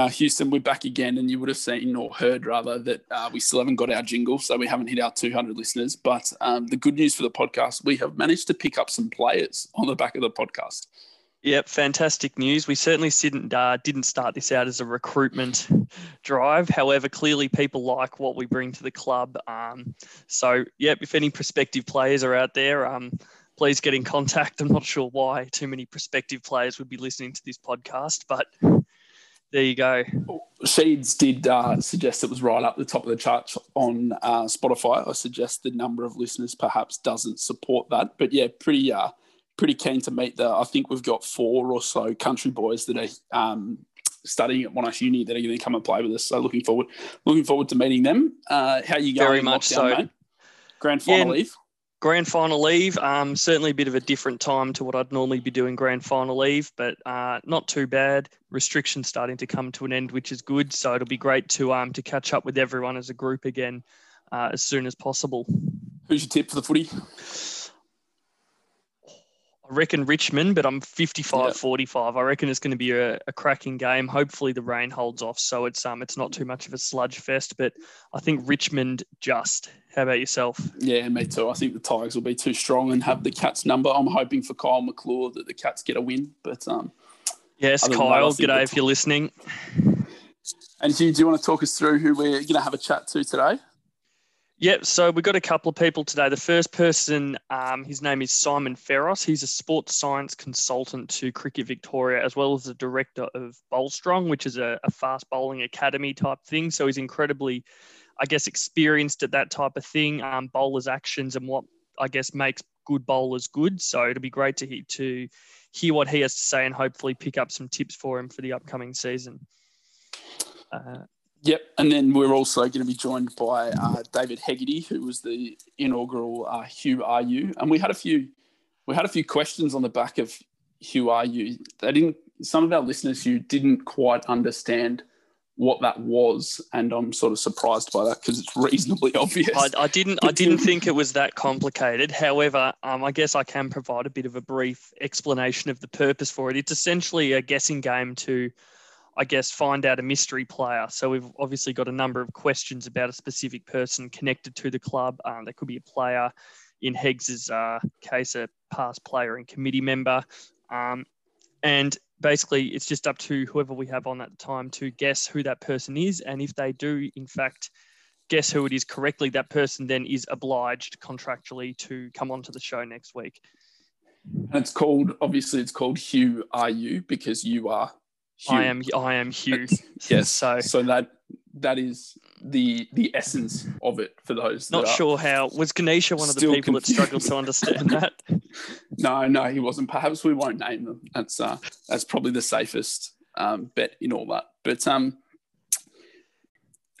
Now, Houston, we're back again, and you would have seen or heard rather that uh, we still haven't got our jingle, so we haven't hit our 200 listeners. But um, the good news for the podcast, we have managed to pick up some players on the back of the podcast. Yep, fantastic news. We certainly didn't uh, didn't start this out as a recruitment drive. However, clearly people like what we bring to the club. Um, so, yep, if any prospective players are out there, um, please get in contact. I'm not sure why too many prospective players would be listening to this podcast, but there you go. Sheeds did uh, suggest it was right up the top of the charts on uh, Spotify. I suggest the number of listeners perhaps doesn't support that, but yeah, pretty uh, pretty keen to meet the. I think we've got four or so country boys that are um, studying at Monash Uni that are going to come and play with us. So looking forward, looking forward to meeting them. Uh, how you going? Very much lockdown, so. Mate? Grand final yeah, eve. Grand final eve, um, certainly a bit of a different time to what I'd normally be doing grand final eve, but uh, not too bad. Restrictions starting to come to an end, which is good. So it'll be great to um, to catch up with everyone as a group again uh, as soon as possible. Who's your tip for the footy? I reckon Richmond, but I'm 55 yep. 45. I reckon it's going to be a, a, cracking game. Hopefully the rain holds off so it's um it's not too much of a sludge fest, but I think Richmond just. How about yourself? Yeah, me too. I think the Tigers will be too strong and have the Cats number. I'm hoping for Kyle McClure that the Cats get a win, but um Yes, Kyle, that, g'day if you're listening. And you, do you want to talk us through who we're going to have a chat to today? Yep. So we've got a couple of people today. The first person, um, his name is Simon Feros. He's a sports science consultant to Cricket Victoria, as well as the director of Bowlstrong, which is a, a fast bowling academy type thing. So he's incredibly, I guess, experienced at that type of thing, um, bowlers' actions and what I guess makes good bowlers good. So it'll be great to hear, to hear what he has to say and hopefully pick up some tips for him for the upcoming season. Uh, Yep, and then we're also going to be joined by uh, David Hegarty, who was the inaugural uh, You, and we had a few we had a few questions on the back of Who Are You. They didn't. Some of our listeners who didn't quite understand what that was, and I'm sort of surprised by that because it's reasonably obvious. I, I didn't. I didn't think it was that complicated. However, um, I guess I can provide a bit of a brief explanation of the purpose for it. It's essentially a guessing game to I guess, find out a mystery player. So we've obviously got a number of questions about a specific person connected to the club. Um, there could be a player, in Heggs's uh, case, a past player and committee member. Um, and basically, it's just up to whoever we have on at the time to guess who that person is. And if they do, in fact, guess who it is correctly, that person then is obliged contractually to come onto the show next week. And it's called, obviously, it's called Who Are You because you are Hugh. I am I am Hugh. yes. So so that that is the the essence of it for those. Not sure how was Ganesha one of the people confused. that struggled to understand that. no, no, he wasn't. Perhaps we won't name them. That's uh that's probably the safest um, bet in all that. But um,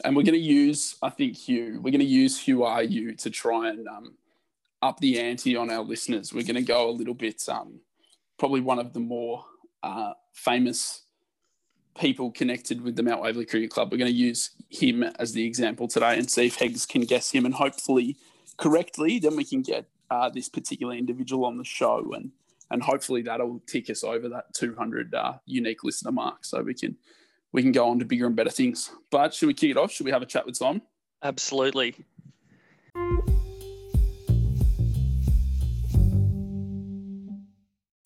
and we're going to use I think Hugh. We're going to use Who Are You to try and um, up the ante on our listeners. We're going to go a little bit um, probably one of the more uh, famous people connected with the Mount Waverley Cricket Club. We're going to use him as the example today and see if Heggs can guess him and hopefully correctly. Then we can get uh, this particular individual on the show and and hopefully that'll tick us over that 200 uh, unique listener mark so we can we can go on to bigger and better things. But should we kick it off? Should we have a chat with Simon? Absolutely.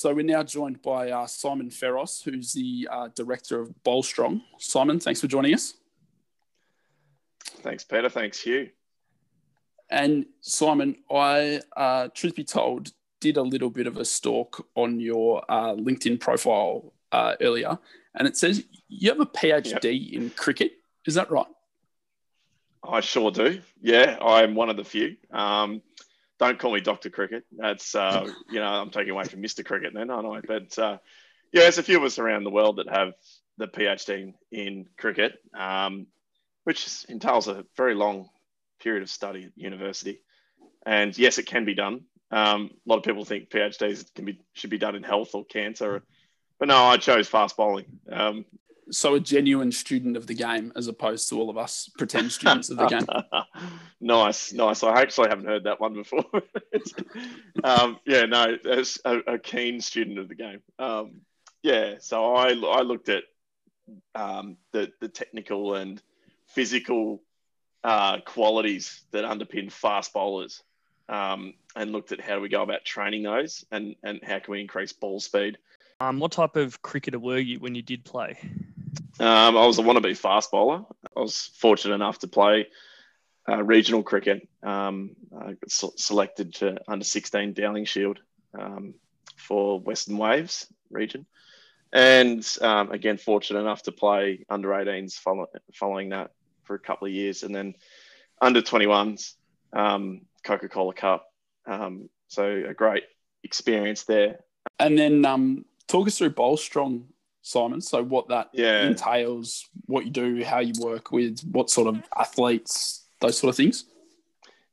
So we're now joined by uh, Simon Feros, who's the uh, director of Bowlstrong. Simon, thanks for joining us. Thanks, Peter. Thanks, Hugh. And Simon, I, uh, truth be told, did a little bit of a stalk on your uh, LinkedIn profile uh, earlier, and it says you have a PhD yep. in cricket. Is that right? I sure do. Yeah, I'm one of the few. Um, don't call me Doctor Cricket. That's uh, you know I'm taking away from Mister Cricket then, aren't I? But uh, yeah, there's a few of us around the world that have the PhD in cricket, um, which entails a very long period of study at university. And yes, it can be done. Um, a lot of people think PhDs can be should be done in health or cancer, but no, I chose fast bowling. Um, so a genuine student of the game as opposed to all of us pretend students of the game. nice, nice. I actually haven't heard that one before. um, yeah, no, as a, a, keen student of the game. Um, yeah, so I I looked at um, the the technical and physical uh, qualities that underpin fast bowlers, um, and looked at how do we go about training those, and and how can we increase ball speed. Um, what type of cricketer were you when you did play? Um, I was a wannabe fast bowler. I was fortunate enough to play uh, regional cricket. Um, I got selected to under 16 Dowling Shield um, for Western Waves region. And um, again, fortunate enough to play under 18s follow, following that for a couple of years. And then under 21s, um, Coca Cola Cup. Um, so a great experience there. And then talk us through Bowl Strong Simon. So what that yeah. entails, what you do, how you work with, what sort of athletes, those sort of things.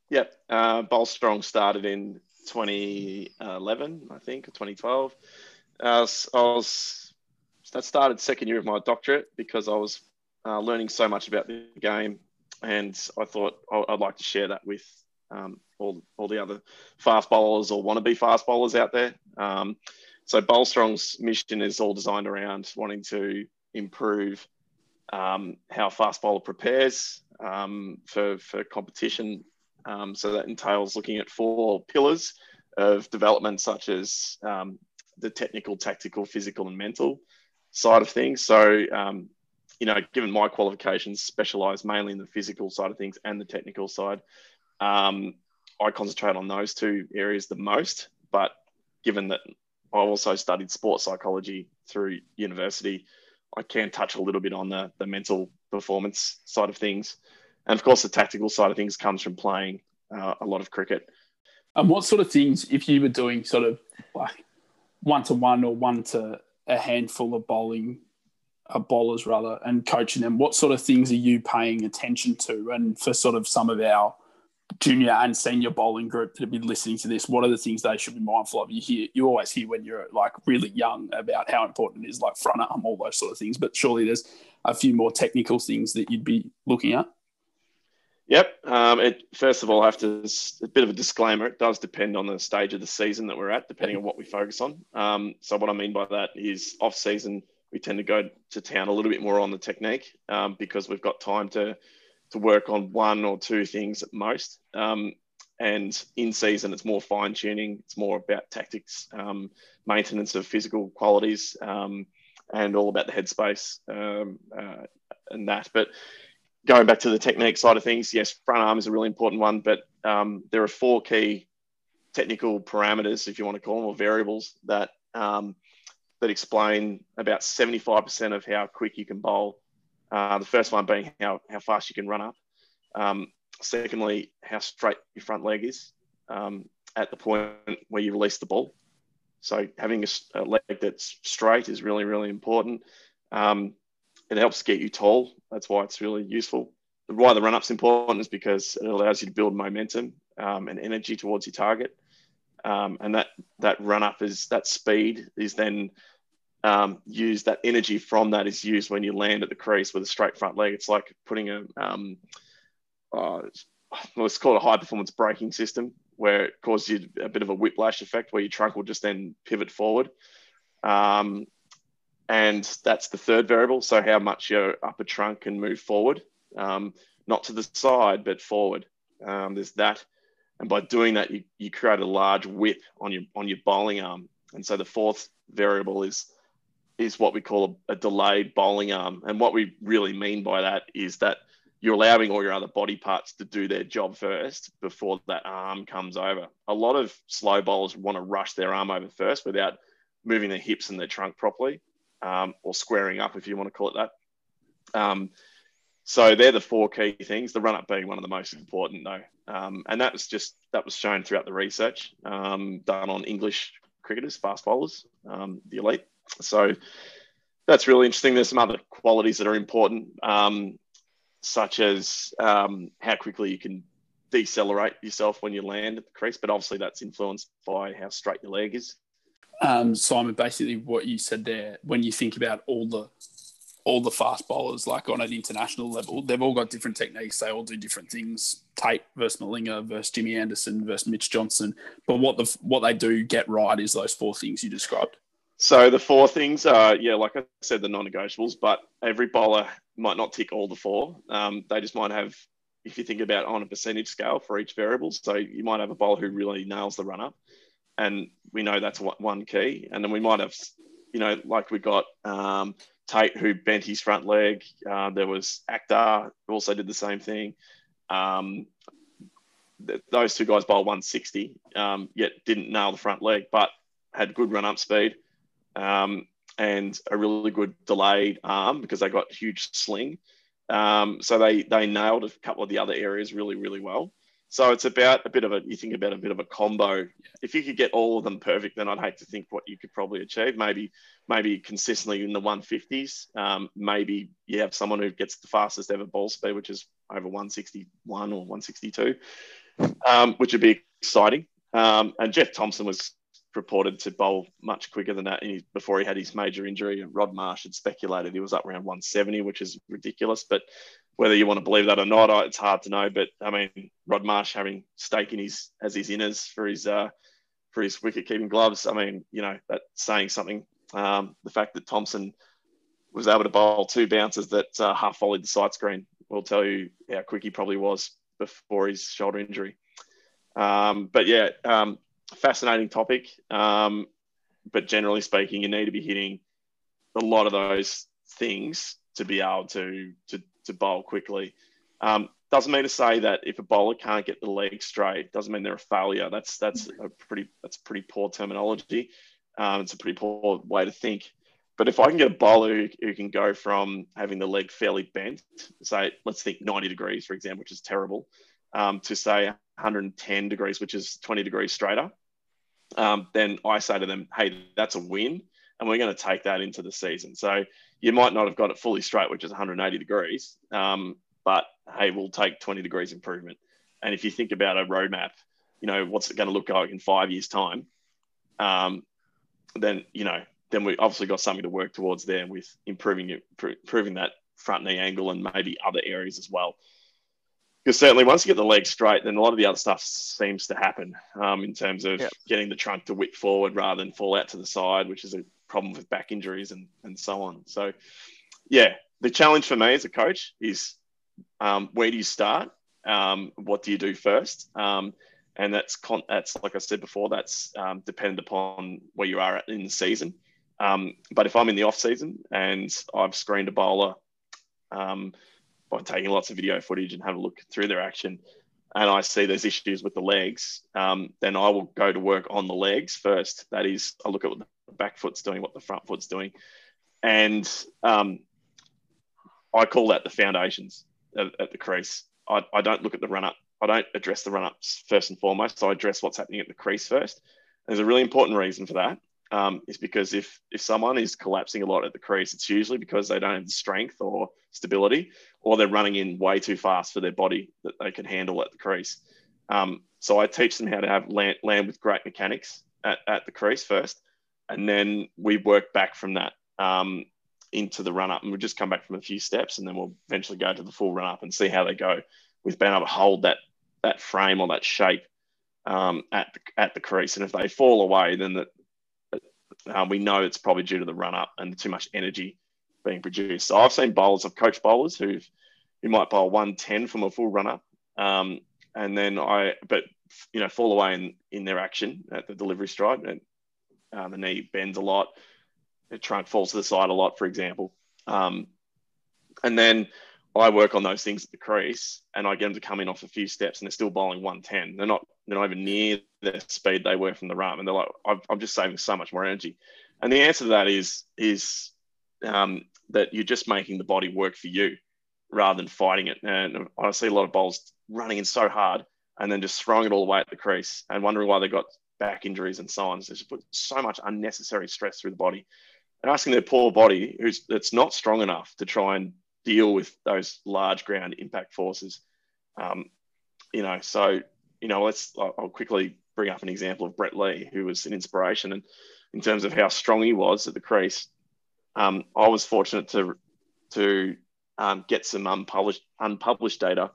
Yep. Uh, Bowl Strong started in 2011, I think, or 2012. Uh, I was that started second year of my doctorate because I was uh, learning so much about the game, and I thought I'd like to share that with um, all all the other fast bowlers or wannabe fast bowlers out there. Um, so Bowlstrong's mission is all designed around wanting to improve um, how fast bowler prepares um, for, for competition. Um, so that entails looking at four pillars of development, such as um, the technical, tactical, physical, and mental side of things. So, um, you know, given my qualifications specialize mainly in the physical side of things and the technical side, um, I concentrate on those two areas the most. But given that I also studied sports psychology through university. I can touch a little bit on the, the mental performance side of things. And of course, the tactical side of things comes from playing uh, a lot of cricket. And what sort of things, if you were doing sort of like one to one or one to a handful of bowling uh, bowlers rather, and coaching them, what sort of things are you paying attention to? And for sort of some of our junior and senior bowling group that have been listening to this, what are the things they should be mindful of? You hear, you always hear when you're like really young about how important it is, like front arm, all those sort of things. But surely there's a few more technical things that you'd be looking at. Yep. Um, it first of all, I have to a bit of a disclaimer. It does depend on the stage of the season that we're at, depending on what we focus on. Um, so what I mean by that is off season, we tend to go to town a little bit more on the technique um, because we've got time to to work on one or two things at most. Um, and in season, it's more fine tuning. It's more about tactics, um, maintenance of physical qualities, um, and all about the headspace um, uh, and that. But going back to the technique side of things, yes, front arm is a really important one. But um, there are four key technical parameters, if you want to call them, or variables that um, that explain about 75% of how quick you can bowl uh, the first one being how, how fast you can run up. Um, secondly, how straight your front leg is um, at the point where you release the ball. So having a, a leg that's straight is really, really important. Um, it helps get you tall. That's why it's really useful. Why the run up's important is because it allows you to build momentum um, and energy towards your target. Um, and that that run up is that speed is then um, use that energy from that is used when you land at the crease with a straight front leg. It's like putting a, um, uh, well, it's called a high performance braking system where it causes you a bit of a whiplash effect where your trunk will just then pivot forward. Um, and that's the third variable. So how much your upper trunk can move forward, um, not to the side, but forward. Um, there's that. And by doing that, you, you create a large whip on your, on your bowling arm. And so the fourth variable is is what we call a, a, delayed bowling arm. And what we really mean by that is that you're allowing all your other body parts to do their job first before that arm comes over. A lot of slow bowlers want to rush their arm over first without moving their hips and their trunk properly, um, or squaring up, if you want to call it that. Um, so they're the four key things. The run up being one of the most important, though, um, and that was just that was shown throughout the research um, done on English cricketers, fast bowlers, um, the elite. So that's really interesting. There's some other qualities that are important, um, such as um, how quickly you can decelerate yourself when you land at the crease, but obviously that's influenced by how straight your leg is. Um, Simon, basically what you said there, when you think about all the all the fast bowlers, like on an international level, they've all got different techniques. They all do different things. Tait versus Malinga versus Jimmy Anderson versus Mitch Johnson. But what the what they do get right is those four things you described. So the four things are, yeah, like I said, the non-negotiables, but every bowler might not tick all the four. Um, they just might have, if you think about on a percentage scale for each variable. So you might have a bowler who really nails the run up, and we know that's one key. And then we might have, you know, like we got um, Tait who bent his front leg. Uh, there was Akhtar who also did the same thing. Um, th- those two guys bowled 160, um, yet didn't nail the front leg, but had good run up speed um, and a really good delayed arm because they got huge sling. Um, so they they nailed a couple of the other areas really really well. So it's about a bit of a you think about a bit of a combo. If you could get all of them perfect, then I'd hate to think what you could probably achieve. Maybe maybe consistently in the 150s. Um, maybe you have someone who gets the fastest ever ball speed, which is over 161 or 162, um, which would be exciting. Um, and Jeff Thomson was reported to bowl much quicker than that before he had his major injury. And Rod Marsh had speculated he was up around 170, which is ridiculous. But whether you want to believe that or not, it's hard to know. But I mean, Rod Marsh having stake in his as his inners for his uh, for his wicket keeping gloves. I mean, you know, that's saying something. Um, the fact that Thomson was able to bowl two bounces that uh, half volleyed the side screen will tell you how quick he probably was before his shoulder injury. Um, but yeah, um, fascinating topic. Um, but generally speaking, you need to be hitting a lot of those things to be able to to, to bowl quickly. Um, doesn't mean to say that if a bowler can't get the leg straight, doesn't mean they're a failure. That's that's a pretty that's pretty poor terminology. Um, it's a pretty poor way to think. But if I can get a bowler who, who, can go from having the leg fairly bent, say let's think 90 degrees, for example, which is terrible, um, to say 110 degrees, which is 20 degrees straighter, um, then I say to them, hey, that's a win. And we're going to take that into the season. So you might not have got it fully straight, which is 180 degrees, um, but hey, we'll take 20 degrees improvement. And if you think about a roadmap, you know, what's it going to look like in five years' time? Um, then, you know, then we obviously got something to work towards there with improving improving that front knee angle and maybe other areas as well because certainly once you get the leg straight, then a lot of the other stuff seems to happen um, in terms of yep. getting the trunk to whip forward rather than fall out to the side, which is a problem with back injuries and, and so on. So, yeah, the challenge for me as a coach is um, where do you start? Um, what do you do first? Um, and that's con- that's like I said before, that's um, dependent upon where you are in the season. Um, but if I'm in the off season and I've screened a bowler by taking lots of video footage and have a look through their action and I see there's issues with the legs, um, then I will go to work on the legs first. That is, I look at what the back foot's doing, what the front foot's doing. And um, I call that the foundations at, at the crease. I, I, don't look at the run up. I don't address the run ups first and foremost. So I address what's happening at the crease first. There's a really important reason for that um, is because if if someone is collapsing a lot at the crease, it's usually because they don't have the strength or stability, or they're running in way too fast for their body that they can handle at the crease. Um, so I teach them how to have land, land with great mechanics at, at the crease first, and then we work back from that um, into the run up, and we'll just come back from a few steps, and then we'll eventually go to the full run up and see how they go with being able to hold that that frame or that shape um, at the, at the crease. And if they fall away, then the, um, we know it's probably due to the run up and too much energy being produced. So I've seen bowlers, I've coached bowlers who who might bowl 110 from a full run up. Um, and then I, but, you know, fall away in, in their action at the delivery stride. And uh, the knee bends a lot, the trunk falls to the side a lot, for example. Um, and then I work on those things at the crease and I get them to come in off a few steps and they're still bowling 110. They're not, they're not even near the speed they were from the run. And they're like, I'm just saving so much more energy. And the answer to that is, is um, that you're just making the body work for you rather than fighting it. And I see a lot of bowls running in so hard and then just throwing it all away at the crease and wondering why they got back injuries and so on. So just put so much unnecessary stress through the body and asking their poor body, who's that's not strong enough to try and deal with those large ground impact forces. Um, you know, so you know, let's I'll quickly bring up an example of Brett Lee, who was an inspiration, and in terms of how strong he was at the crease, um, I was fortunate to to um, get some unpublished unpublished data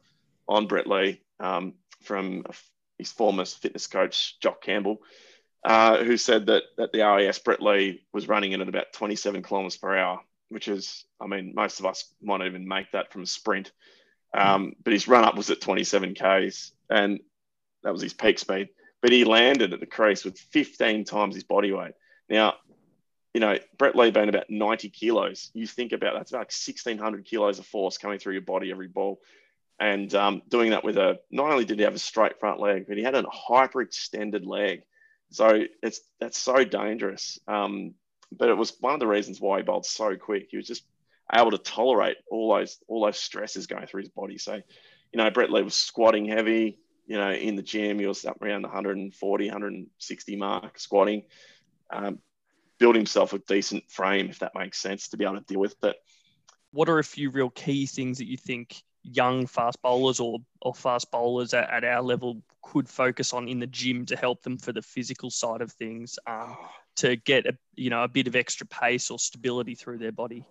on Brett Lee um, from his former fitness coach Jock Campbell, uh, who said that at the RAS, Brett Lee was running in at about 27 kilometers per hour, which is, I mean, most of us might even make that from a sprint. Um, but his run up was at 27 Ks, and that was his peak speed. But he landed at the crease with 15 times his body weight. Now, you know, Brett Lee being about 90 kilos, you think about that, it's about 1,600 kilos of force coming through your body every ball. And um, doing that with a, not only did he have a straight front leg, but he had a hyperextended leg. So it's that's so dangerous. Um, but it was one of the reasons why he bowled so quick. He was just able to tolerate all those all those stresses going through his body. So, you know, Brett Lee was squatting heavy. You know, in the gym, he was up around the 140, 160 mark squatting. Um, build himself a decent frame, if that makes sense, to be able to deal with it. What are a few real key things that you think young fast bowlers or, or fast bowlers at, at our level could focus on in the gym to help them for the physical side of things um, to get a you know a bit of extra pace or stability through their body?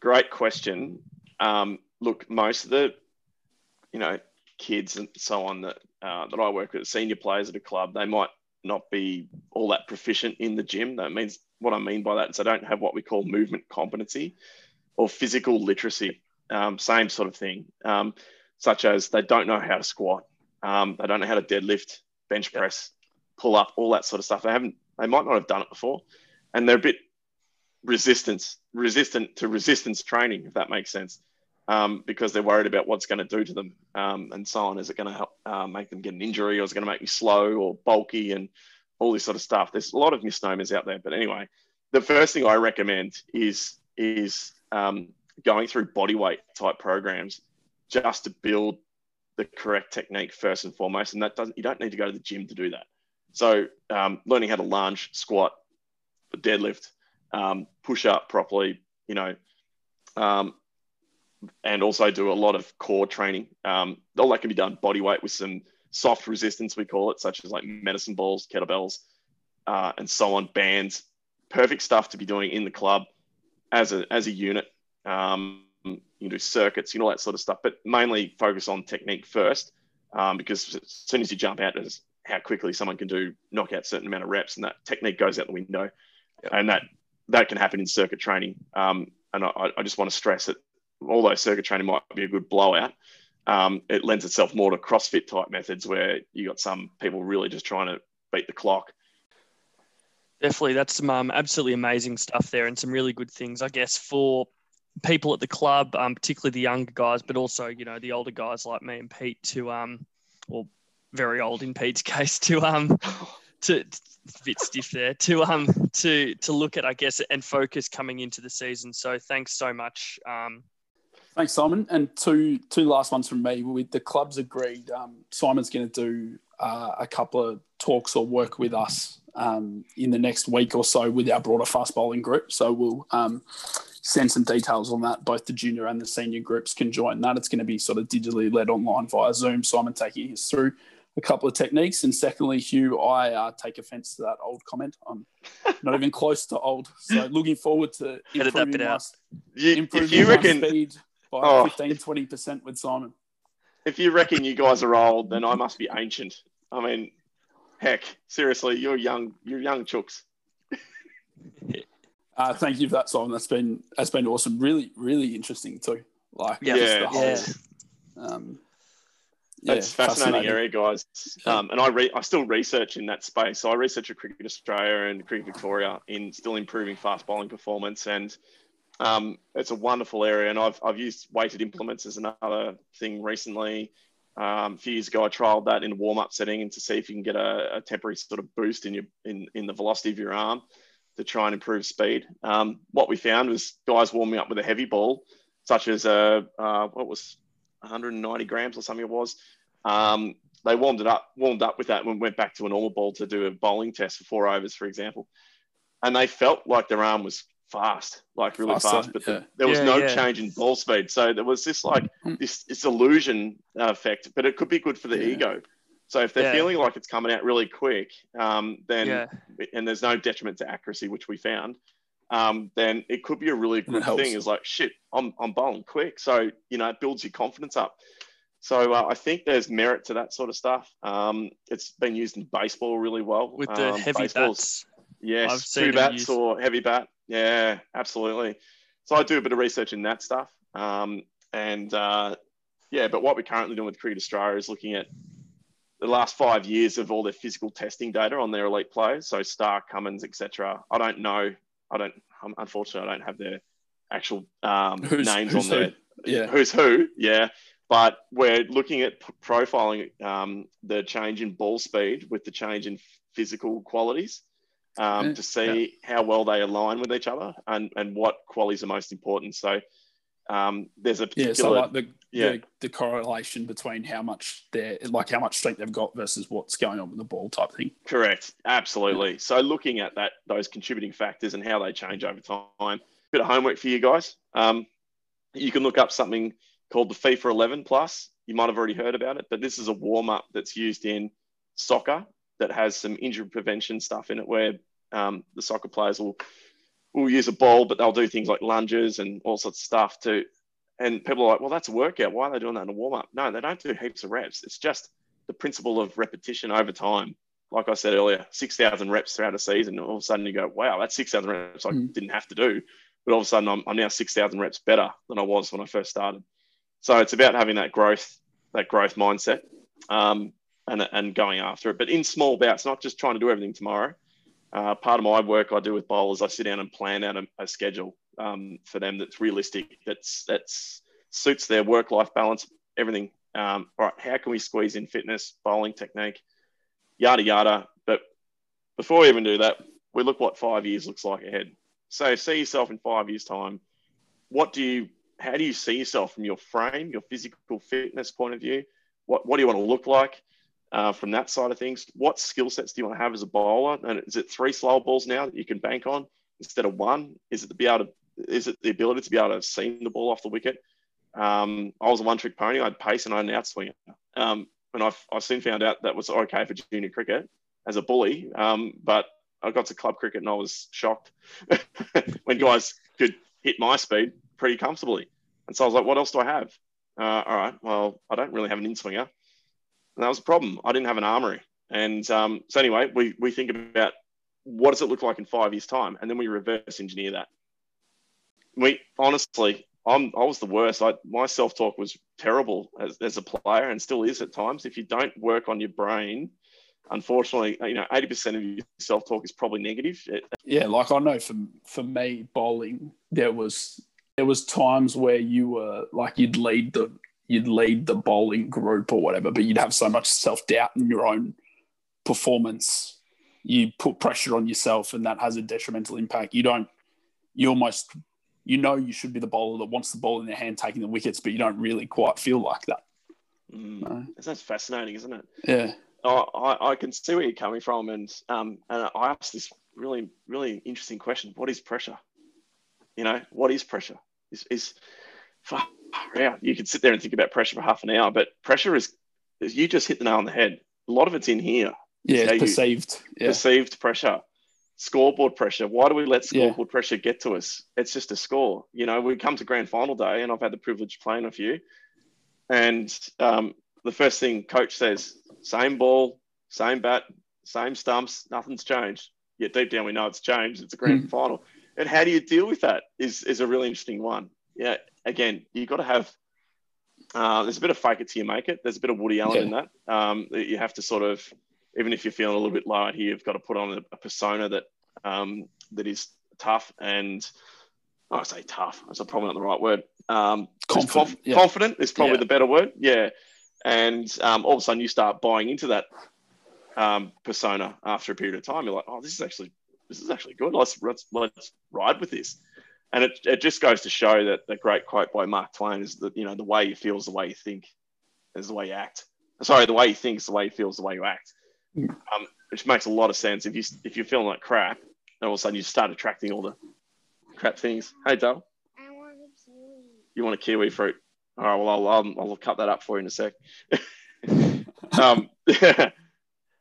Great question. Um, look, most of the you know kids and so on that uh, that I work with, senior players at a club, they might not be all that proficient in the gym. That means what I mean by that is they don't have what we call movement competency or physical literacy. Um, same sort of thing, um, such as they don't know how to squat, um, they don't know how to deadlift, bench press, pull up, all that sort of stuff. They haven't, they might not have done it before, and they're a bit resistance resistant to resistance training, if that makes sense, um, because they're worried about what's going to do to them um, and so on. Is it going to help uh, make them get an injury, or is it going to make me slow or bulky, and all this sort of stuff? There's a lot of misnomers out there, but anyway, the first thing I recommend is is um, going through body weight type programs just to build the correct technique first and foremost. And that doesn't, you don't need to go to the gym to do that. So um, learning how to lunge, squat, deadlift, um, push up properly, you know, um, and also do a lot of core training. Um, all that can be done body weight with some soft resistance, we call it, such as like medicine balls, kettlebells, uh, and so on, bands. Perfect stuff to be doing in the club as a, as a unit um, you do circuits, you know, that sort of stuff, but mainly focus on technique first, um, because as soon as you jump out, there's how quickly someone can do knock out certain amount of reps, and that technique goes out the window, yep. and that that can happen in circuit training. Um, and I, I, just want to stress that although circuit training might be a good blowout, um, it lends itself more to CrossFit type methods where you got some people really just trying to beat the clock. Definitely, that's some um, absolutely amazing stuff there, and some really good things, I guess, for people at the club, um, particularly the younger guys, but also you know the older guys like me and Pete to um, or very old in Pete's case to um to, to a bit stiff there to um to to look at I guess and focus coming into the season. So thanks so much. Um, Thanks, Simon. And two two last ones from me. With the clubs agreed, um, Simon's going to do uh, a couple of talks or work with us um, in the next week or so with our broader fast bowling group. So we'll um, send some details on that. Both the junior and the senior groups can join that. It's going to be sort of digitally led online via Zoom. Simon taking us through a couple of techniques. And secondly, Hugh, I uh, take offence to that old comment. I'm not even close to old. So looking forward to improving, my, you, improving you reckon, speed by oh, 15, 20% with Simon. If you reckon you guys are old, then I must be ancient. I mean, heck, seriously, you're young. You're young chooks. Uh, thank you for that, Simon. That's been that's been awesome. Really, really interesting too. Like yeah, yeah. Whole, yeah. Um, yeah, That's fascinating, fascinating, area, guys. Um, and I re- I still research in that space. So I research at Cricket Australia and Cricket Victoria in still improving fast bowling performance, and um, it's a wonderful area. And I've I've used weighted implements as another thing recently. Um, a few years ago, I trialed that in a warm up setting and to see if you can get a, a temporary sort of boost in your in in the velocity of your arm to try and improve speed. Um, what we found was guys warming up with a heavy ball, such as a uh, what was 190 grams or something it was. Um, they warmed it up, warmed up with that, and went back to a normal ball to do a bowling test for four overs, for example. And they felt like their arm was fast, like really Faster, fast, but yeah. the, there was yeah, no yeah. change in ball speed. So there was this like hmm. this, this illusion effect, but it could be good for the ego. So if they're yeah. feeling like it's coming out really quick, um, then yeah. and there's no detriment to accuracy, which we found, um, then it could be a really good thing. Is like shit, I'm I'm bowling quick, so you know it builds your confidence up. So uh, I think there's merit to that sort of stuff. Um, it's been used in baseball really well with the um, heavy baseball's- bats. Yes, I've two them bats use- or heavy bat. Yeah, absolutely. So I do a bit of research in that stuff. Um, and uh, yeah, but what we're currently doing with Cricket Australia is looking at the last five years of all their physical testing data on their elite players. So Stark, Cummins, etc. I don't know. I don't. um, Unfortunately, I don't have their actual um, Who's- names who's on there Yeah. who's who, yeah. But we're looking at p- profiling um, the change in ball speed with the change in physical qualities um, Yeah, to see how well they align with each other and, and what qualities are most important. So um, there's a Yeah, particular, so like the, yeah. the the correlation between how much they're like how much strength they've got versus what's going on with the ball type thing. correct, absolutely. So looking at that, those contributing factors and how they change over time. Bit of homework for you guys. Um, you can look up something called the FIFA 11 Plus. You might have already heard about it, but this is a warm up that's used in soccer that has some injury prevention stuff in it, where um, the soccer players will will use a ball, but they'll do things like lunges and all sorts of stuff to. And people are like, "Well, that's a workout. Why are they doing that in a warm up?" No, they don't do heaps of reps. It's just the principle of repetition over time. Like I said earlier, six thousand reps throughout a season. All of a sudden, you go, "Wow, that's six thousand reps I Mm. didn't have to do." But all of a sudden, I'm, I'm now six thousand reps better than I was when I first started. So it's about having that growth, that growth mindset, um, and and going after it. But in small bouts, not just trying to do everything tomorrow. Uh, part of my work I do with bowlers, I sit down and plan out a, a schedule um, for them that's realistic, that's that's suits their work life balance, everything. Um, all right, how can we squeeze in fitness, bowling technique, yada yada. But before we even do that, we look what five years looks like ahead. So see yourself in five years' time. What do you? How do you see yourself from your frame, your physical fitness point of view? What What do you want to look like uh, from that side of things? What skill sets do you want to have as a bowler? And is it three slow balls now that you can bank on instead of one? Is it to be able to? Is it the ability to be able to seam the ball off the wicket? Um, I was a one trick pony. I had pace and I had an outswinger. Um, and I, I soon found out that was okay for junior cricket as a bully. Um, but I got to club cricket and I was shocked when guys could hit my speed pretty comfortably. And so I was like, what else do I have? Uh, all right, well, I don't really have an in swinger. And that was a problem. I didn't have an armory. And um, so anyway, we, we think about what does it look like in five years' time? And then we reverse engineer that. We honestly, I'm, I was the worst. I, my self talk was terrible as, as a player and still is at times. If you don't work on your brain, unfortunately, you know, 80% of your self talk is probably negative. It- Yeah, like I know for for me bowling, there was there was times where you were like you'd lead the you'd lead the bowling group or whatever, but you'd have so much self doubt in your own performance. You put pressure on yourself, and that has a detrimental impact. You don't. You almost you know you should be the bowler that wants the ball in their hand taking the wickets, but you don't really quite feel like that. Mm, No. That's fascinating, isn't it? Yeah, I, I, I can see where you're coming from, and um, and I asked this really really interesting question: What is pressure? You know, what is pressure? Is is far out. You could sit there and think about pressure for half an hour, but pressure is, is you just hit the nail on the head. A lot of it's in here. yeah, you- perceived. Yeah, Perceived pressure, scoreboard pressure. Why do we let Yeah. scoreboard pressure get to us? It's just a score. You know, we come to grand final day, and I've had the privilege of playing a few, and um, the first thing coach says, same ball, same bat, same stumps, nothing's changed. Yet deep down we know it's changed. It's a grand Hmm. final. And how do you deal with that? Is is a really interesting one. Yeah. Again, you've got to have. Uh, there's a bit of fake it till you make it. There's a bit of Woody Allen Yeah. in that. Um, you have to sort of, even if you're feeling a little bit low out here, you've got to put on a, a persona that um, that is tough and I say tough. That's probably not the right word. Um, Confident, conf- yeah. confident is probably Yeah. the better word. Yeah. And um, all of a sudden you start buying into that um, persona after a period of time. You're like, oh, this is actually this is actually good. Let's let's, let's ride with this. And it, it just goes to show that the great quote by Mark Twain is that you know the way you feel is the way you think, is the way you act. Sorry, the way you think is the way you feel is the way you act. Mm. Um, which makes a lot of sense. If you if you're feeling like crap, then all of a sudden you start attracting all the crap things. Hey, Dale, I want a kiwi. you want a kiwi fruit? All right, well, I'll, I'll, I'll cut that up for you in a sec. um,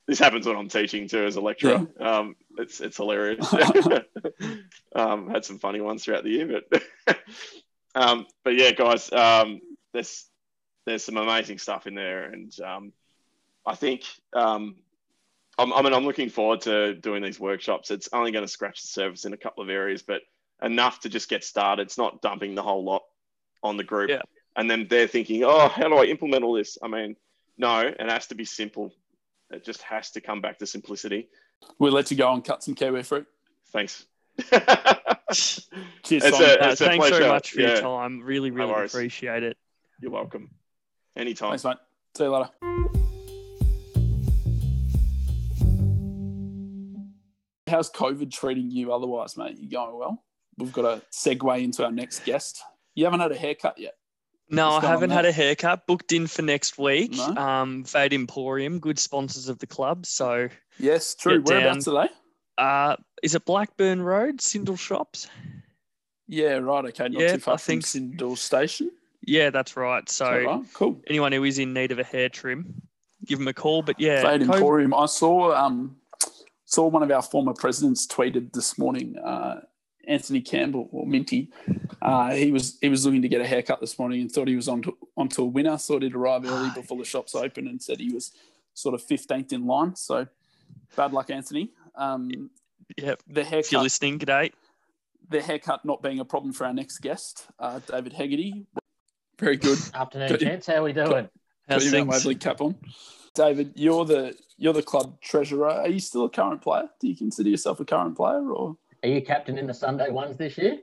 this happens when I'm teaching too as a lecturer. Um, it's, it's hilarious. um, had some funny ones throughout the year, but, um, but yeah, guys, um, this, there's some amazing stuff in there, and um, I think um, I'm, I mean I'm looking forward to doing these workshops. It's only going to scratch the surface in a couple of areas, but enough to just get started. It's not dumping the whole lot on the group, Yeah. and then they're thinking, oh, how do I implement all this? I mean, no, it has to be simple. It just has to come back to simplicity. We'll let you go and cut some kiwi fruit. Thanks. Cheers, It's Simon. a- Uh, It's thanks very much for your time. Really, really worries. appreciate it. You're welcome. Anytime. Thanks, mate. See you later. How's COVID treating you otherwise, mate? You going well? We've got to segue into our next guest. You haven't had a haircut yet. No, I haven't had a haircut. Booked in for next week. No? Um, Fade Emporium, good sponsors of the club. So, Yes, true. Whereabouts today? uh, is it Blackburn Road, Syndal Shops? Yeah, right. Okay, not Yeah, too far I from think- Syndal Station. Yeah, that's right. So, right? Cool. anyone who is in need of a hair trim, give them a call. But yeah, Fade COVID Emporium. I saw um saw one of our former presidents tweeted this morning. Uh, Anthony Campbell or Minty, uh, he was he was looking to get a haircut this morning and thought he was on to, onto a winner. Thought he'd arrive early before the shops open and said he was sort of fifteenth in line. So bad luck, Anthony. Um, Yep. the If you're haircut, listening, g'day. the haircut not being a problem for our next guest, uh, David Hegarty. Very good. Afternoon, Good. gents. How are we doing? Got How's your Mount things? Waverley cap on. David, you're the you're the club treasurer. Are you still a current player? Do you consider yourself a current player, or Are you captain in the Sunday ones this year?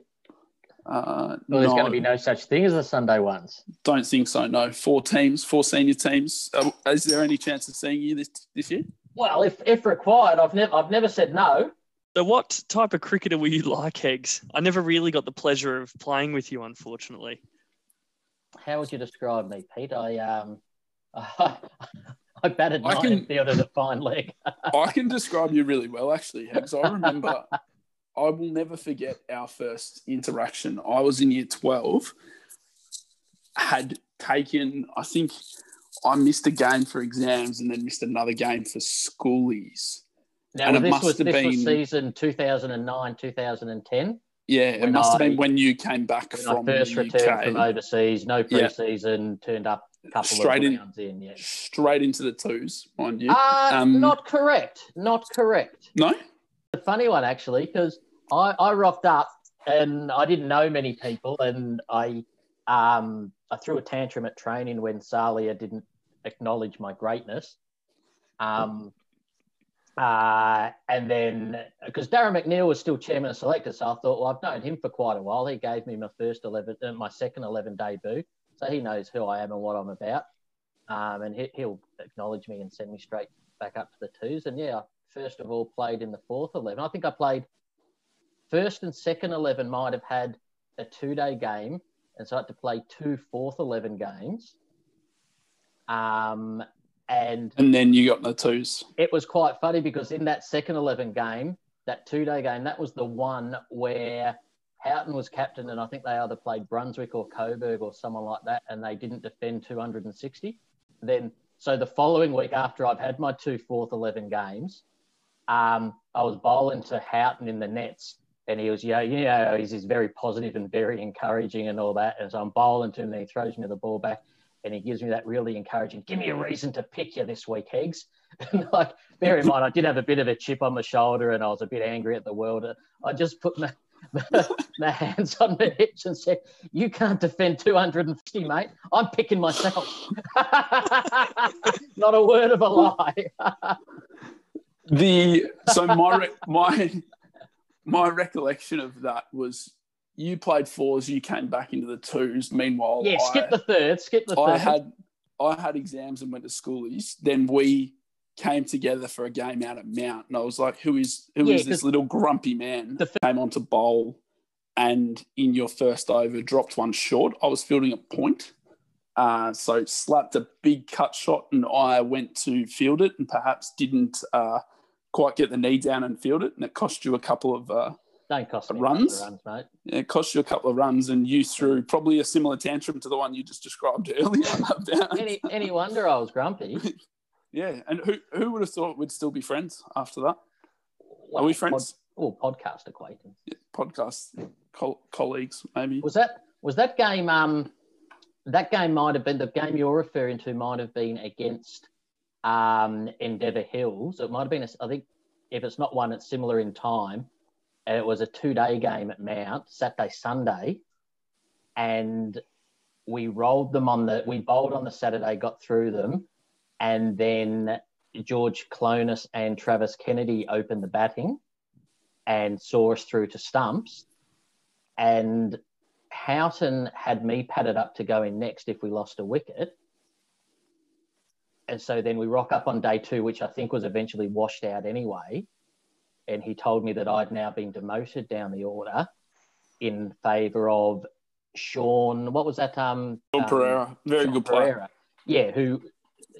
uh, Well, there's no, going to be no such thing as the Sunday ones. Don't think so. No, four teams, four senior teams. Uh, is there any chance of seeing you this this year? Well, if if required, I've never I've never said no. So, what type of cricketer were you like, Eggs? I never really got the pleasure of playing with you, unfortunately. How would you describe me, Pete? I um I batted I nine can- and fielded a fine leg. I can describe you really well, actually, Hebs. I remember. I will never forget our first interaction. I was in year twelve. Had taken, I think, I missed a game for exams and then missed another game for schoolies. Now And it this must was have this was season 2009 2010 Yeah, it must have been when you came back from I first the returned from overseas. No Yeah. preseason, turned up a couple Straight of in. in. Yeah. straight into the twos, mind you. Uh, Um, not correct. Not correct. no, a funny one actually because I, I rocked up and I didn't know many people and I um I threw a tantrum at training when Salia didn't acknowledge my greatness. Um uh, and then because Darren McNeil was still chairman of selectors, so I thought, well, I've known him for quite a while. He gave me my first eleven, uh, my second eleven debut, so he knows who I am and what I'm about. Um, and he, he'll acknowledge me and send me straight back up to the twos. And yeah, first of all played in the fourth 11. I think I played first and second 11 might have had a two day game. And so I had to play two fourth 11 games. Um, and and then you got the twos. it was quite funny because in that second 11 game, that two day game, that was the one where Houghton was captain. And I think they either played Brunswick or Coburg or someone like that. And they didn't defend 260. Then, so the following week after I've had my two fourth 11 games, um, I was bowling to Houghton in the nets, and he was, yeah, you know, he's, he's very positive and very encouraging and all that. And so I'm bowling to him, and he throws me the ball back, and he gives me that really encouraging, give me a reason to pick you this week, Higgs. And like, bear in mind, I did have a bit of a chip on my shoulder, and I was a bit angry at the world. I just put my, my hands on my hips and said, "You can't defend 250, mate. I'm picking myself." Not a word of a lie. The so my my my recollection of that was you played fours, you came back into the twos. Meanwhile, yeah, skip I, the third. Skip the third. I had I had exams and went to schoolies. Then we came together for a game out at Mount, and I was like, "Who is who is Yeah, this 'cause little grumpy man?" the came on to bowl, and in your first over, dropped one short. I was fielding a point, uh, so slapped a big cut shot, and I went to field it, and perhaps didn't uh, quite get the knee down and field it, and it cost you a couple of. Uh, Don't cost runs? runs, mate. it cost you a couple of runs, and you threw probably a similar tantrum to the one you just described earlier. Any any wonder I was grumpy. Yeah, and who who would have thought we'd still be friends after that? Are we friends? Pod, oh, podcast acquaintance. Podcast col- colleagues, maybe. Was that was that game? Um, that game might have been the game you're referring to. Might have been against um, Endeavour Hills. It might have been. A, I think if it's not one, it's similar in time. And it was a two-day game at Mount, Saturday, Sunday, and we rolled them on the. We bowled on the Saturday, got through them, and then George Clonis and Travis Kennedy opened the batting and saw us through to stumps. And Houghton had me padded up to go in next if we lost a wicket. And so then we rock up on day two, which I think was eventually washed out anyway. And he told me that I'd now been demoted down the order in favour of Sean. What was that? Um, Sean um, Pereira, very Sean good player. Pereira. Yeah, who,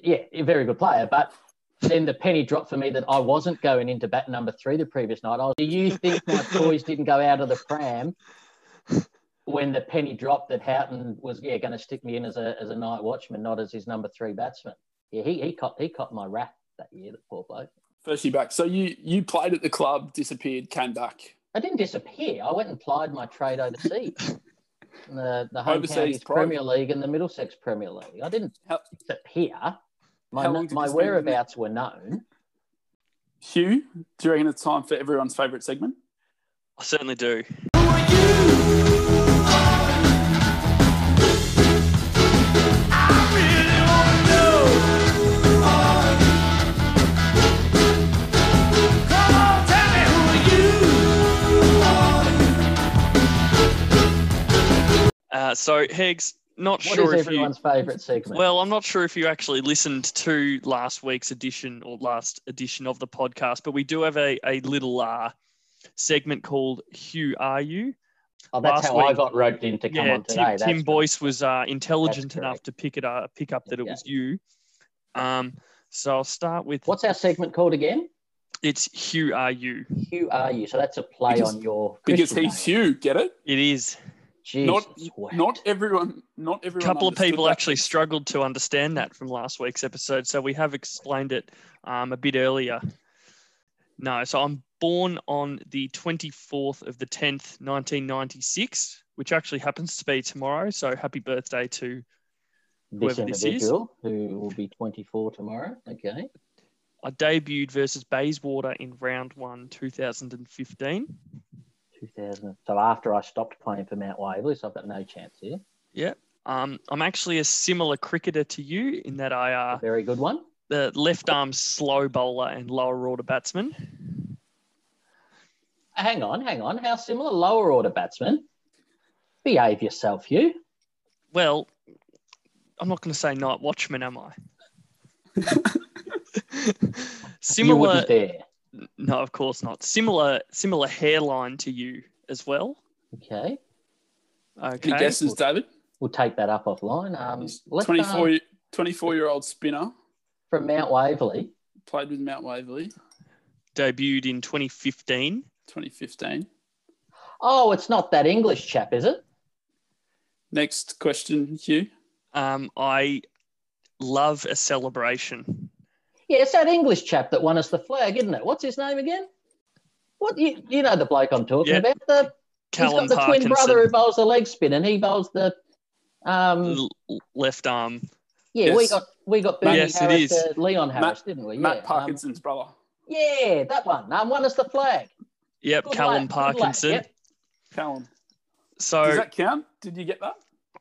yeah, very good player. But then the penny dropped for me that I wasn't going into bat number three the previous night. I was, do you think my toys didn't go out of the pram when the penny dropped that Houghton was yeah going to stick me in as a as a night watchman, not as his number three batsman? Yeah, he he caught he caught my wrath that year, the poor bloke. First year back. So you you played at the club, disappeared, came back. I didn't disappear. I went and plied my trade overseas. the the home Overseas counties Premier League and the Middlesex Premier League. I didn't How- disappear. My, did my spend in there? whereabouts were known. Hugh, do you reckon it's time for everyone's favourite segment? I certainly do. So, Hegs, not What sure is if you. everyone's favourite segment? Well, I'm not sure if you actually listened to last week's edition or last edition of the podcast, but we do have a, a little uh, segment called Who Are You? oh, that's last how I got roped in to come yeah, on today. Tim, Tim. Boyce was uh, intelligent enough to pick it up, pick up that it was you. Um, so I'll start with What's our segment called again? it's Who Are You? Who are you? So that's a play Because- on your Because he's name. Hugh, get it? It is. Jesus, Not wow. not everyone not everyone. A couple of people that. actually struggled to understand that from last week's episode, so we have explained it um, a bit earlier. No, so I'm born on the 24th of the 10th, 1996, which actually happens to be tomorrow. So happy birthday to this whoever this is. individual who will be 24 tomorrow. Okay. I debuted versus Bayswater in round one, 2015. 2000. So after I stopped playing for Mount Waverley, so I've got no chance here. Um, I'm actually a similar cricketer to you in that I A are very good one. the left arm slow bowler and lower order batsman. Hang on, hang on. How similar? Lower order batsman. Behave yourself, you. Well, I'm not going to say night watchman, am I? You similar, wouldn't dare. No, of course not. Similar, similar hairline to you as well. Okay. Okay. Any guesses, David? We'll take that up offline. Um, let's, 24, um, 24 year old spinner, from Mount Waverley. played with Mount Waverley, Debuted in 2015. 2015. Oh, it's not that English chap, is it? Next question, Hugh. Um, I love a celebration. Yeah, it's that English chap that won us the flag, isn't it? What's his name again? What you you know the bloke I'm talking Yeah. about? The Callum he's got the twin brother who bowls the leg spin, and he bowls the um. l- left arm. Yeah, we got we got Bernie Yes, Harris, uh, Leon Harris, Matt- didn't we? Yeah, Matt um, Parkinson's brother. yeah, that one. Um, won us the flag. Yep, Good Callum lad, lad, Parkinson. yep. Callum. So Does that count? Did you get that?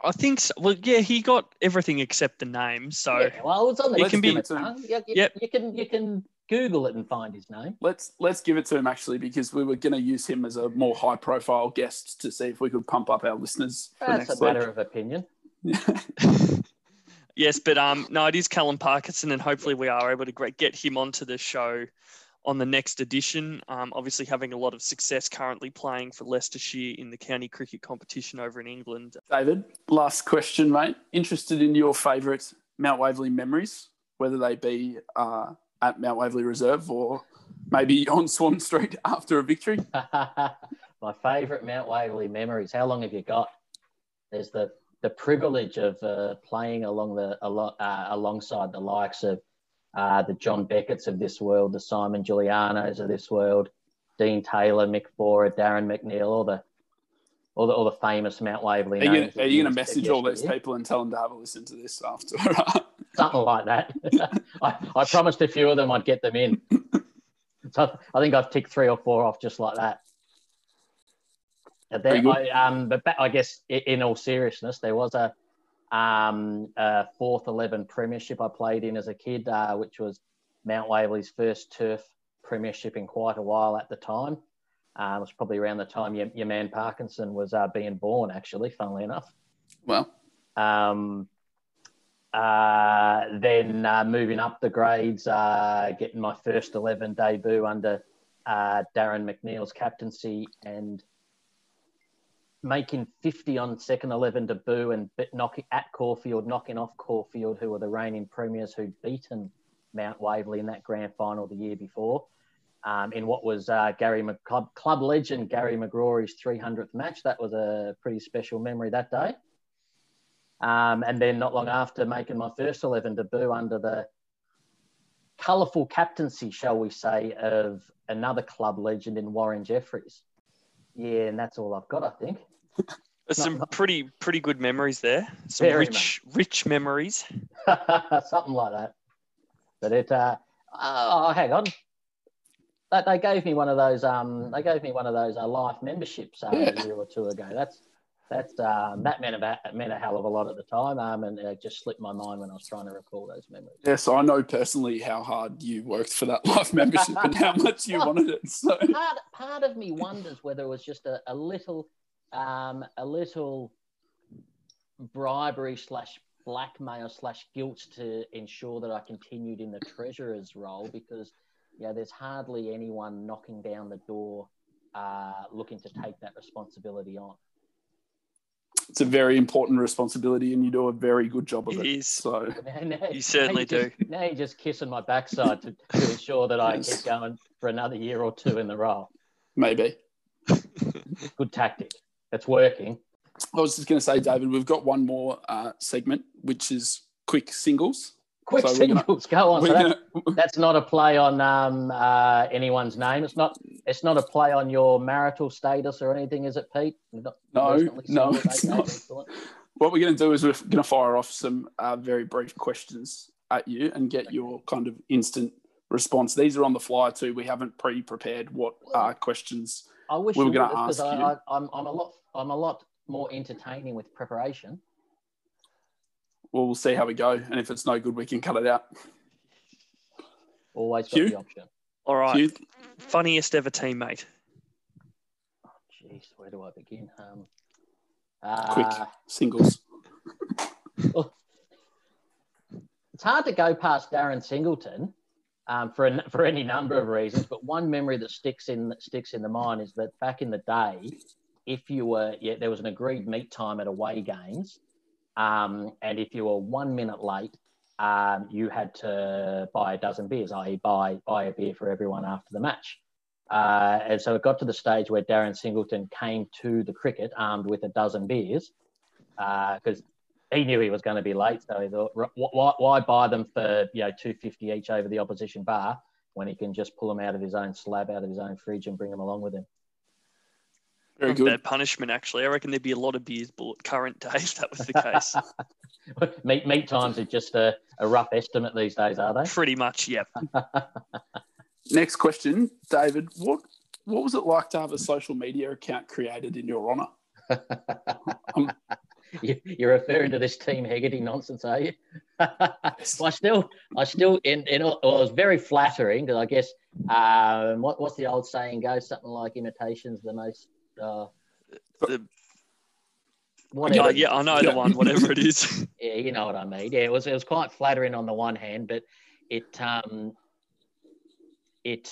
I think so. Well, yeah, he got everything except the name. So yeah, well, it's on the It can tip be- of the tongue. You, you- Yep. you can you can Google it and find his name. Let's let's give it to him actually because we were going to use him as a more high profile guest to see if we could pump up our listeners for That's next a matter week. of opinion. yes, but um, no, it is Callum Parkinson, and hopefully we are able to gre- get him onto the show on the next edition. Um, obviously having a lot of success currently playing for Leicestershire in the county cricket competition over in England. David, last question, mate. Interested in your favourite Mount Waverley memories, whether they be uh, at Mount Waverley Reserve or maybe on Swan Street after a victory. My favourite Mount Waverley memories. How long have you got? There's the the privilege of uh, playing along the alo- uh, alongside the likes of uh, the John Beckett's of this world, the Simon Giulianos of this world, Dean Taylor, Mick Bora, Darren McNeil, all the all the all the famous Mount Waverley. Are you, are you gonna message all those people and tell them to have a listen to this after? Something like that. I, I promised a few of them I'd get them in. So I think I've ticked three or four off just like that. Then. I, um, but ba- I guess in all seriousness, there was a, um, a fourth eleven premiership I played in as a kid, uh, which was Mount Waverley's first turf premiership in quite a while at the time. Uh, it was probably around the time your, your man Parkinson was uh, being born, actually, funnily enough. well, Um, uh, then uh, moving up the grades, uh, getting my first 11 debut under uh, Darren McNeil's captaincy and making 50 on second 11 debut and knocking at Caulfield, knocking off Caulfield, who were the reigning premiers who'd beaten Mount Waverley in that grand final the year before. Um, in what was uh, Gary Mc- club, club legend Gary McGrory's 300th match. That was a pretty special memory that day. Um, and then not long after making my first 11 debut under the colourful captaincy, shall we say, of another club legend in Warren Jeffries. Yeah, and that's all I've got, I think. There's some pretty pretty good memories there. Some Very rich rich memories. Something like that. But it, uh, oh, hang on. They, they gave me one of those. Um, they gave me one of those uh, life memberships uh, Yeah. a year or two ago. That's that's um, that meant a meant a hell of a lot at the time. Um, and it just slipped my mind when I was trying to recall those memories. yes, I know personally how hard you worked for that life membership and how much you wanted it. So part part of me wonders whether it was just a, a little um, a little bribery slash blackmail slash guilt to ensure that I continued in the treasurer's role because yeah, there's hardly anyone knocking down the door uh, looking to take that responsibility on. it's a very important responsibility, and you do a very good job of It it. is. So Now- You certainly now you're just- Now you're just kissing my backside to, to ensure that I Yes. keep going for another year or two in the role. maybe. Good tactic. It's working. I was just going to say, David, we've got one more uh, segment, which is quick singles. Quick So we're gonna- singles, go on. So that's, gonna, that's not a play on um, uh, anyone's name. It's not. It's not a play on your marital status or anything, is it, Pete? Not No, no, it's not. what we're going to do is we're going to fire off some uh, very brief questions at you and get your kind of instant response. These are on the fly too. We haven't pre-prepared what uh, questions. I wish We were you gonna ask I, you. I, I'm, I'm a lot. I'm a lot more entertaining with preparation. Well, we'll see how we go, and if it's no good, we can cut it out. Always got Hugh? the option. All right. Hugh? Funniest ever teammate. Oh, jeez, where do I begin? Um, uh, Quick singles. it's hard to go past Darren Singleton um, for a, for any number of reasons, but one memory that sticks in that sticks in the mind is that back in the day, if you were yeah, there was an agreed meet time at away games, um, and if you were one minute late, um, you had to buy a dozen beers, i.e., buy buy a beer for everyone after the match. Uh, and so it got to the stage where Darren Singleton came to the cricket armed with a dozen beers because he knew he was going to be late. So he thought, why, why buy them for you know two fifty each over the opposition bar when he can just pull them out of his own slab, out of his own fridge, and bring them along with him? Very good. Bad punishment, actually. I reckon there'd be a lot of beers bought current day if that was the case. meat meat times are just a, a rough estimate these days, are they? Pretty much, yep. Next question, David. What what was it like to have a social media account created in your honour? Um, You- You're referring to this Team Hegarty nonsense, are you? well, I still, I still, in, in all, well, it was very flattering because I guess, um, what, what's the old saying goes? Something like imitation's the most, uh, The, whatever. yeah, I know the one, whatever it is. Yeah, you know what I mean. Yeah, it was, it was quite flattering on the one hand, but it, um, it,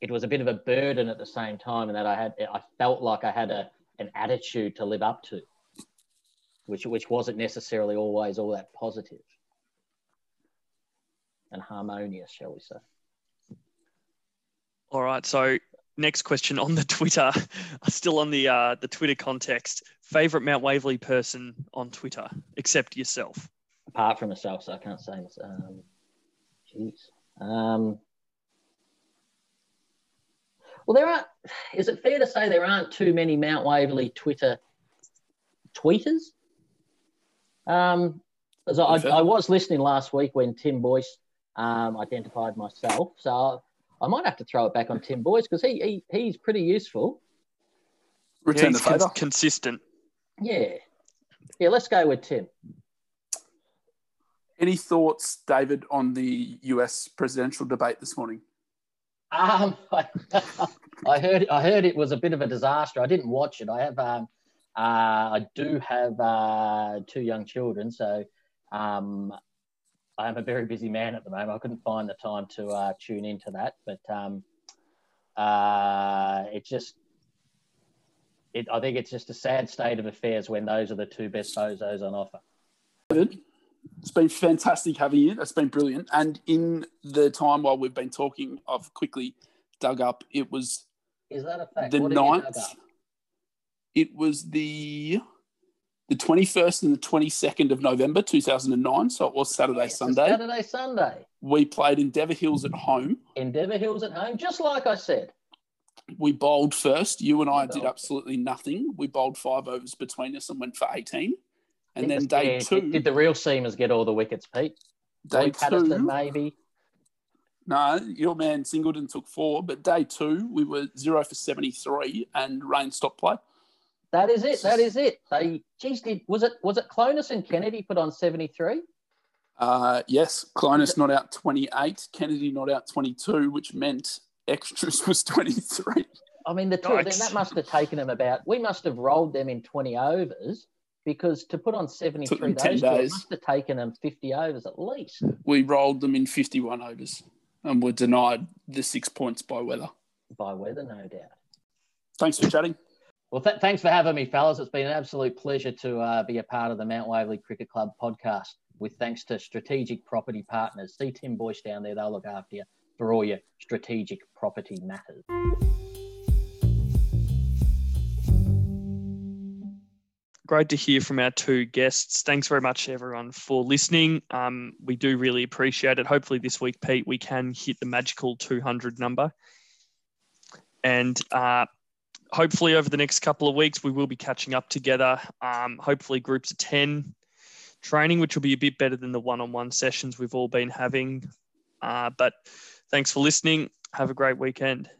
it was a bit of a burden at the same time, and that I had, I felt like I had a, an attitude to live up to, which, which wasn't necessarily always all that positive and harmonious, shall we say? All right. So next question on the Twitter, still on the uh, the Twitter context. Favorite Mount Waverley person on Twitter, except yourself. Apart from myself, so I can't say myself. Um, jeez. Um, Well, there aren't. Is it fair to say there aren't too many Mount Waverley Twitter tweeters? Um, 'cause I, Fair. I was listening last week when Tim Boyce um, identified myself, so I might have to throw it back on Tim Boyce because he, he he's pretty useful. Return the he's cons- favour. consistent. Yeah, yeah. Let's go with Tim. Any thoughts, David, on the US presidential debate this morning? Um, I, I heard I heard it was a bit of a disaster. I didn't watch it. I have um, uh, I do have uh, two young children, so um, I am a very busy man at the moment. I couldn't find the time to uh, tune into that, but um, uh, it just it. I think it's just a sad state of affairs when those are the two best bozos on offer. David, it's been fantastic having you. That's been brilliant. And in the time while we've been talking, I've quickly dug up. It was Is that a fact? the What have you dug ninth. up? It was the the twenty first and the twenty second of November, two thousand and nine. So it was Saturday, Sunday. Saturday, Sunday. We played Endeavour Hills at home. Endeavour Hills at home, just like I said. We bowled first. You and I did absolutely nothing. We bowled five overs between us and went for eighteen. And Did then the- day yeah, two, Did, did the real seamers get all the wickets, Pete? day Patterson, two, maybe. No, your man Singleton took four, but day two we were zero for seventy three and rain stopped play. That is it. That is it. They, geez, did was it was it Clonis and Kennedy put on seventy three? Uh, yes, Clonis not out twenty eight, Kennedy not out twenty two, which meant extras was twenty three. I mean, the two of them that must have taken them about. We must have rolled them in twenty overs because to put on seventy Took three them 10 those two, it days. must have taken them fifty overs at least. We rolled them in fifty one overs and were denied the six points by weather. By weather, no doubt. Thanks for chatting. Well, th- thanks for having me, fellas. It's been an absolute pleasure to uh, be a part of the Mount Waverley Cricket Club podcast. With thanks to strategic property partners, see Tim Boyce down there; they'll look after you for all your strategic property matters. Great to hear from our two guests. Thanks very much, everyone, for listening. Um, we do really appreciate it. Hopefully, this week, Pete, we can hit the magical 200 number. And uh, hopefully over the next couple of weeks we will be catching up together. Um, hopefully groups of 10 training which will be a bit better than the one-on-one sessions we've all been having. Uh, but thanks for listening. Have a great weekend.